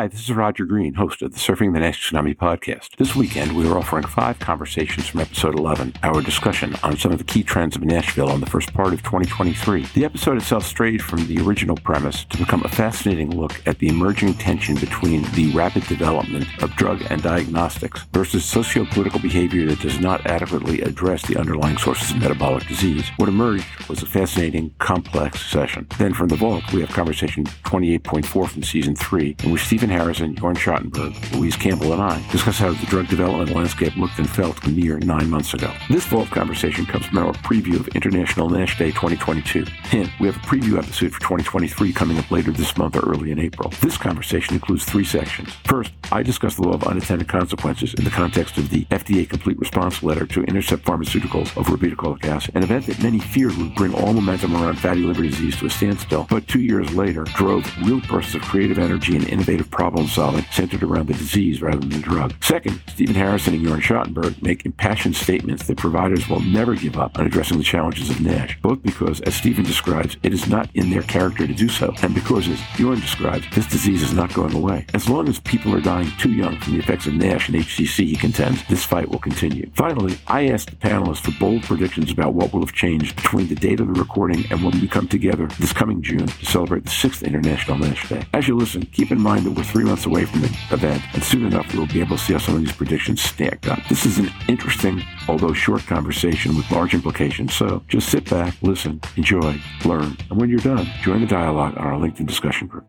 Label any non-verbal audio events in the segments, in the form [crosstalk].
Hi, this is Roger Green, host of the Surfing the Nash Tsunami podcast. This weekend, we are offering five conversations from episode 11, our discussion on some of the key trends of Nashville in the first part of 2023. The episode itself strayed from the original premise to become a fascinating look at the emerging tension between the rapid development of drug and diagnostics versus socio-political behavior that does not adequately address the underlying sources of metabolic disease. What emerged was a fascinating, complex session. Then from the vault, we have conversation 28.4 from season 3, in which Steve Harrison, Jorn Schattenberg, Louise Campbell, and I discuss how the drug development landscape looked and felt a mere nine months ago. This Vault conversation comes from our preview of International NASH Day 2022. Hint, we have a preview episode for 2023 coming up later this month or early in April. This conversation includes three sections. First, I discuss the law of unintended consequences in the context of the FDA complete response letter to Intercept Pharmaceuticals over obeticholic acid, an event that many feared would bring all momentum around fatty liver disease to a standstill, but two years later drove real bursts of creative energy and innovative problem solving centered around the disease rather than the drug. Second, Stephen Harrison and Jorn Schattenberg make impassioned statements that providers will never give up on addressing the challenges of NASH, both because, as Stephen describes, it is not in their character to do so, and because, as Jorn describes, this disease is not going away. As long as people are dying too young from the effects of NASH and HCC, he contends, this fight will continue. Finally, I asked the panelists for bold predictions about what will have changed between the date of the recording and when we come together this coming June to celebrate the 6th International NASH Day. As you listen, keep in mind that we're three months away from the event, and soon enough we'll be able to see how some of these predictions stack up. This is an interesting, although short conversation with large implications, so just sit back, listen, enjoy, learn, and when you're done, join the dialogue on our LinkedIn discussion group.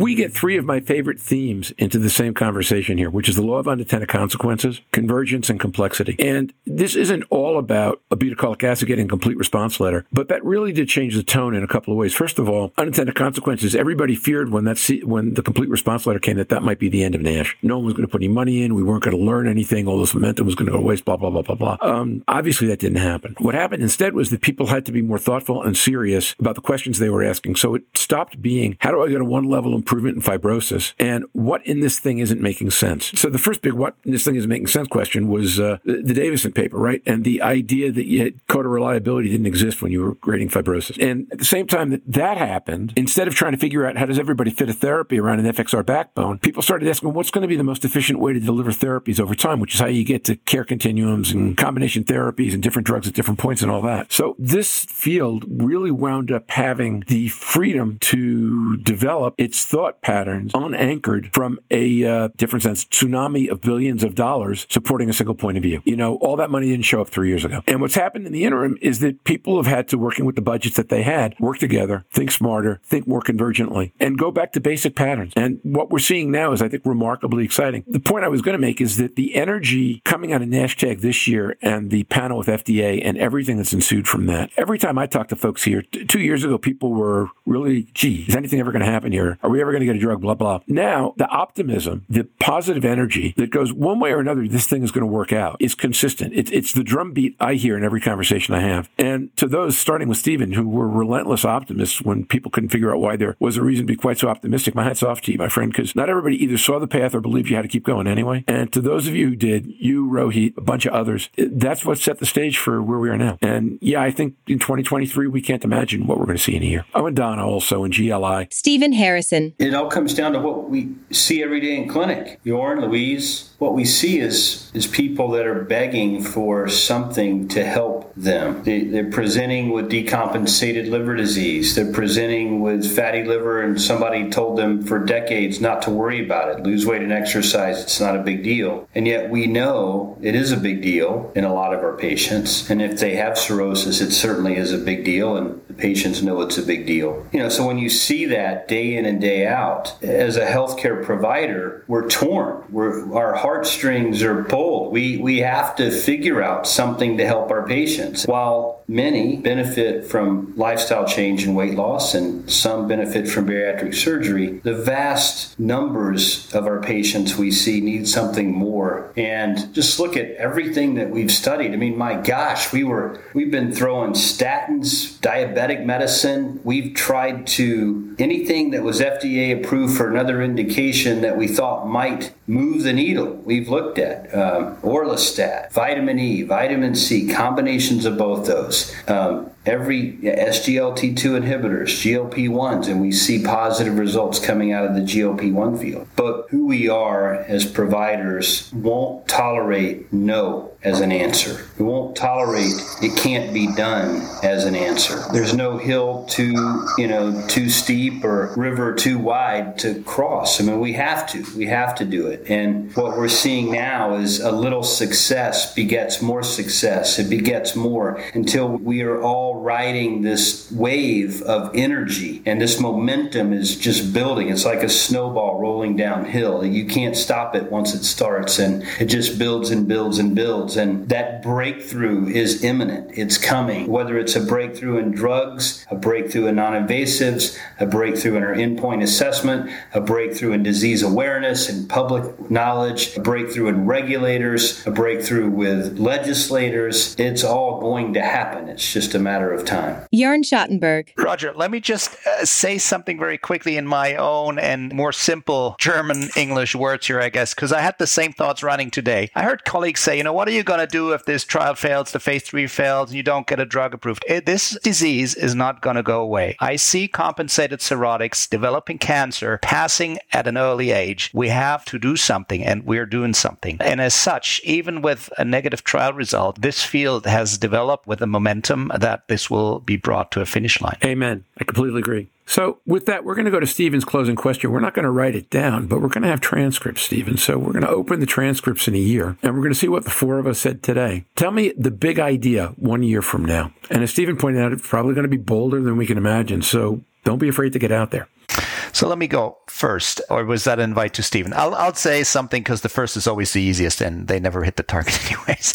We get three of my favorite themes into the same conversation here, which is the law of unintended consequences, convergence, and complexity. And this isn't all about obeticholic acid getting a complete response letter, but that really did change the tone in a couple of ways. First of all, unintended consequences. Everybody feared when that when the complete response letter came that that might be the end of Nash. No one was going to put any money in. We weren't going to learn anything. All this momentum was going to go waste. Blah blah blah blah blah. Um, obviously, that didn't happen. What happened instead was that people had to be more thoughtful and serious about the questions they were asking. So it stopped being how do I get a one level improvement improvement in fibrosis and what in this thing isn't making sense. So the first big what in this thing isn't making sense question was uh, the, the Davison paper, right? And the idea that you had coda reliability didn't exist when you were grading fibrosis. And at the same time that that happened, instead of trying to figure out how does everybody fit a therapy around an FXR backbone, people started asking what's going to be the most efficient way to deliver therapies over time, which is how you get to care continuums and combination therapies and different drugs at different points and all that. So this field really wound up having the freedom to develop its thought thought patterns unanchored from a uh, different sense tsunami of billions of dollars supporting a single point of view. You know, all that money didn't show up three years ago. And what's happened in the interim is that people have had to, working with the budgets that they had, work together, think smarter, think more convergently, and go back to basic patterns. And what we're seeing now is, I think, remarkably exciting. The point I was going to make is that the energy coming out of NASHTAG this year and the panel with FDA and everything that's ensued from that, every time I talk to folks here, t- two years ago, people were really, gee, is anything ever going to happen here? Are we ever ever going to get a drug, blah, blah. Now, the optimism, the positive energy that goes one way or another, this thing is going to work out is consistent. It's, it's the drumbeat I hear in every conversation I have. And to those, starting with Stephen, who were relentless optimists when people couldn't figure out why there was a reason to be quite so optimistic, my hat's off to you, my friend, because not everybody either saw the path or believed you had to keep going anyway. And to those of you who did, you, Rohit, a bunch of others, eh, that's what set the stage for where we are now. And yeah, I think in 2023, we can't imagine what we're going to see in a year. Oh, and Donna also in GLI. Stephen Harrison. It all comes down to what we see every day in clinic. Jorn, Louise, what we see is is people that are begging for something to help them. They, are presenting with decompensated liver disease. They're presenting with fatty liver, and somebody told them for decades not to worry about it. Lose weight and exercise. It's not a big deal. And yet we know it is a big deal in a lot of our patients. And if they have cirrhosis, it certainly is a big deal, and patients know it's a big deal. You know, so when you see that day in and day out, as a healthcare provider, we're torn. We're, our heartstrings are pulled. We, we have to figure out something to help our patients. While many benefit from lifestyle change and weight loss, and some benefit from bariatric surgery, the vast numbers of our patients we see need something more. And just look at everything that we've studied. I mean, my gosh, we were we've been throwing statins, diabetic genetic medicine, we've tried to anything that was FDA approved for another indication that we thought might move the needle. We've looked at um, orlistat, vitamin E, vitamin C, combinations of both those. Um, every SGLT2 inhibitors, GLP 1s, and we see positive results coming out of the GLP 1 field. But who we are as providers won't tolerate no as an answer. We won't tolerate it can't be done as an answer. There's no hill too, you know, too steep or river too wide to cross. I mean, we have to. We have to do it. And what we're seeing now is a little success begets more success. It begets more until we are all riding this wave of energy and this momentum is just building. It's like a snowball rolling downhill. You can't stop it once it starts and it just builds and builds and builds. And that breakthrough is imminent. It's coming. Whether it's a breakthrough in drugs, a breakthrough in non invasives, a breakthrough in our endpoint assessment, a breakthrough in disease awareness and public knowledge, a breakthrough in regulators, a breakthrough with legislators. It's all going to happen. It's just a matter of time. Jörn Schattenberg. Roger, let me just uh, say something very quickly in my own and more simple German English words here, I guess, because I had the same thoughts running today. I heard colleagues say, you know, what are you going to do if this trial fails, the phase three fails, and you don't get a drug approved? It, this disease is not going to go away. I see compensated cirrhotics developing cancer, passing at an early age. We have to do something, and we're doing something. And as such, even with a negative trial result, this field has developed with a momentum that this will be brought to a finish line. Amen. I completely agree. So, with that, we're going to go to Stephen's closing question. We're not going to write it down, but we're going to have transcripts, Stephen. So, we're going to open the transcripts in a year and we're going to see what the four of us said today. Tell me the big idea one year from now. And as Stephen pointed out, it's probably going to be bolder than we can imagine. So, don't be afraid to get out there. So let me go first, or was that an invite to Stephen? I'll, I'll say something because the first is always the easiest and they never hit the target [laughs] anyways.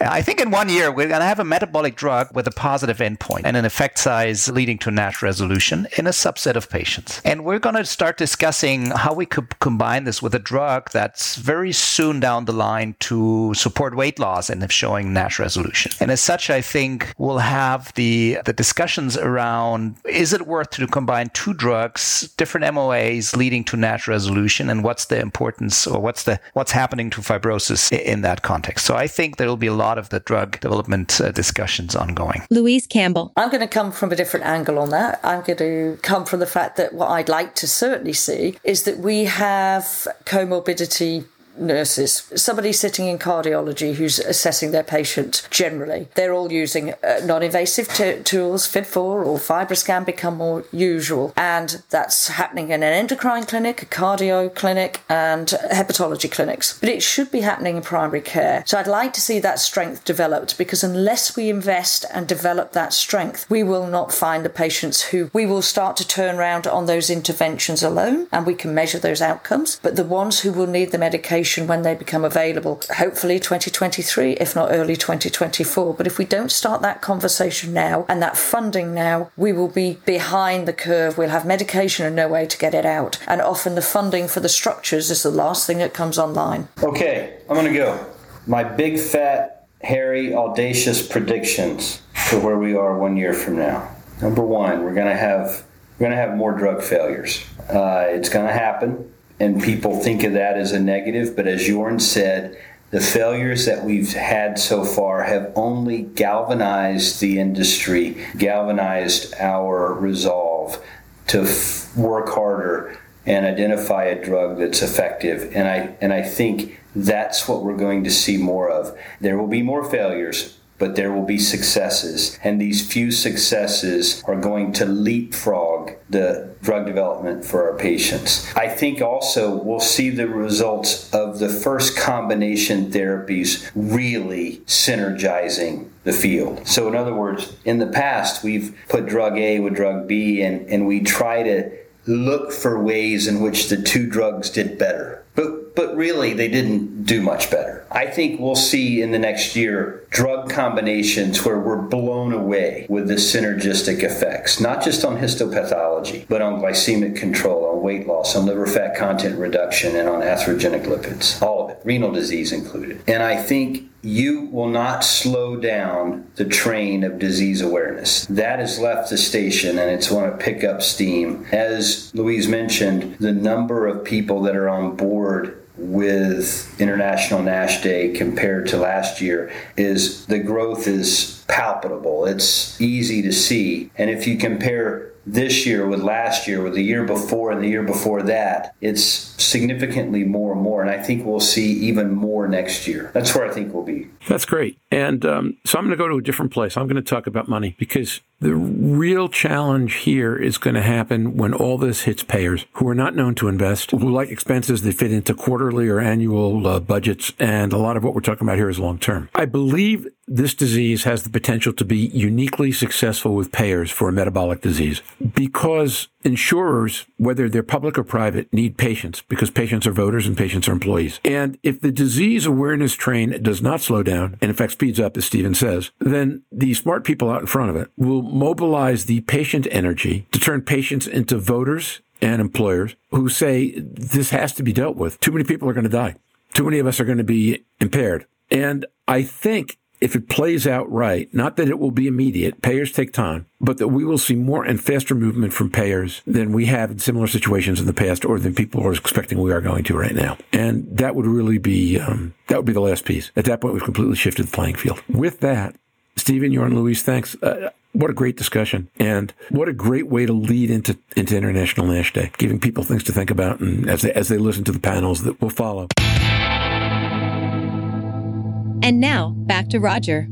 I think in one year, we're going to have a metabolic drug with a positive endpoint and an effect size leading to NASH resolution in a subset of patients. And we're going to start discussing how we could combine this with a drug that's very soon down the line to support weight loss and showing NASH resolution. And as such, I think we'll have the, the discussions around is it worth to combine two drugs, different MOAs leading to NASH resolution and what's the importance or what's the what's happening to fibrosis in that context. So I think there will be a lot of the drug development uh, discussions ongoing. Louise Campbell. I'm going to come from a different angle on that. I'm going to come from the fact that what I'd like to certainly see is that we have comorbidity nurses, somebody sitting in cardiology who's assessing their patient generally. They're all using uh, non invasive t- tools, FIB4 or FibroScan become more usual. And that's happening in an endocrine clinic, a cardio clinic, and hepatology clinics. But it should be happening in primary care. So I'd like to see that strength developed because unless we invest and develop that strength, we will not find the patients who we will start to turn around on those interventions alone and we can measure those outcomes. But the ones who will need the medication when they become available, hopefully 2023, if not early 2024. But if we don't start that conversation now and that funding now, we will be behind the curve. We'll have medication and no way to get it out. And often the funding for the structures is the last thing that comes online. Okay, I'm going to go. My big, fat, hairy, audacious predictions for where we are one year from now. Number one, we're going to have we're going to have more drug failures. Uh, it's going to happen and people think of that as a negative. But as Jörn said, the failures that we've had so far have only galvanized the industry, galvanized our resolve to f- work harder and identify a drug that's effective. And I and I think that's what we're going to see more of. There will be more failures, but there will be successes. And these few successes are going to leapfrog the drug development for our patients. I think also we'll see the results of the first combination therapies really synergizing the field. So, in other words, in the past, we've put drug A with drug B and, and we try to look for ways in which the two drugs did better. But, but really, they didn't do much better. I think we'll see in the next year drug combinations where we're blown away with the synergistic effects, not just on histopathology, but on glycemic control, weight loss, on liver fat content reduction, and on atherogenic lipids. All of it, renal disease included. And I think you will not slow down the train of disease awareness. That has left the station and it's going to pick up steam. As Louise mentioned, the number of people that are on board with International NASH Day compared to last year is the growth is palpable. It's easy to see. And if you compare this year with last year, with the year before and the year before that, it's significantly more and more. And I think we'll see even more next year. That's where I think we'll be. That's great. And um, so I'm going to go to a different place. I'm going to talk about money because the real challenge here is going to happen when all this hits payers who are not known to invest, who like expenses that fit into quarterly or annual uh, budgets. And a lot of what we're talking about here is long term. I believe this disease has the potential to be uniquely successful with payers for a metabolic disease because insurers, whether they're public or private, need patients because patients are voters and patients are employees. And if the disease awareness train does not slow down and in fact speeds up, as Stephen says, then the smart people out in front of it will mobilize the patient energy to turn patients into voters and employers who say this has to be dealt with. Too many people are going to die. Too many of us are going to be impaired. And I think if it plays out right, not that it will be immediate, payers take time, but that we will see more and faster movement from payers than we have in similar situations in the past or than people are expecting we are going to right now. And that would really be, um, that would be the last piece. At that point, we've completely shifted the playing field. With that, Stephen, Jorn, Louise, thanks. Uh, what a great discussion, and what a great way to lead into into International Nash Day, giving people things to think about, and as they as they listen to the panels that will follow. And now, back to Roger.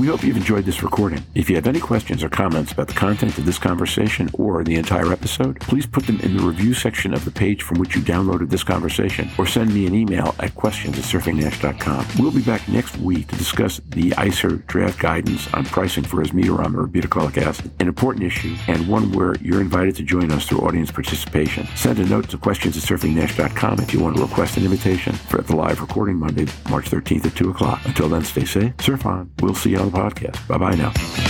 We hope you've enjoyed this recording. If you have any questions or comments about the content of this conversation or the entire episode, please put them in the review section of the page from which you downloaded this conversation or send me an email at questions at surfingnash.com. We'll be back next week to discuss the ICER draft guidance on pricing for resmetirom or obeticholic acid, an important issue and one where you're invited to join us through audience participation. Send a note to questions at surfingnash.com if you want to request an invitation for the live recording Monday, March 13th at 2 o'clock. Until then, stay safe, surf on. We'll see you on podcast. Bye bye now.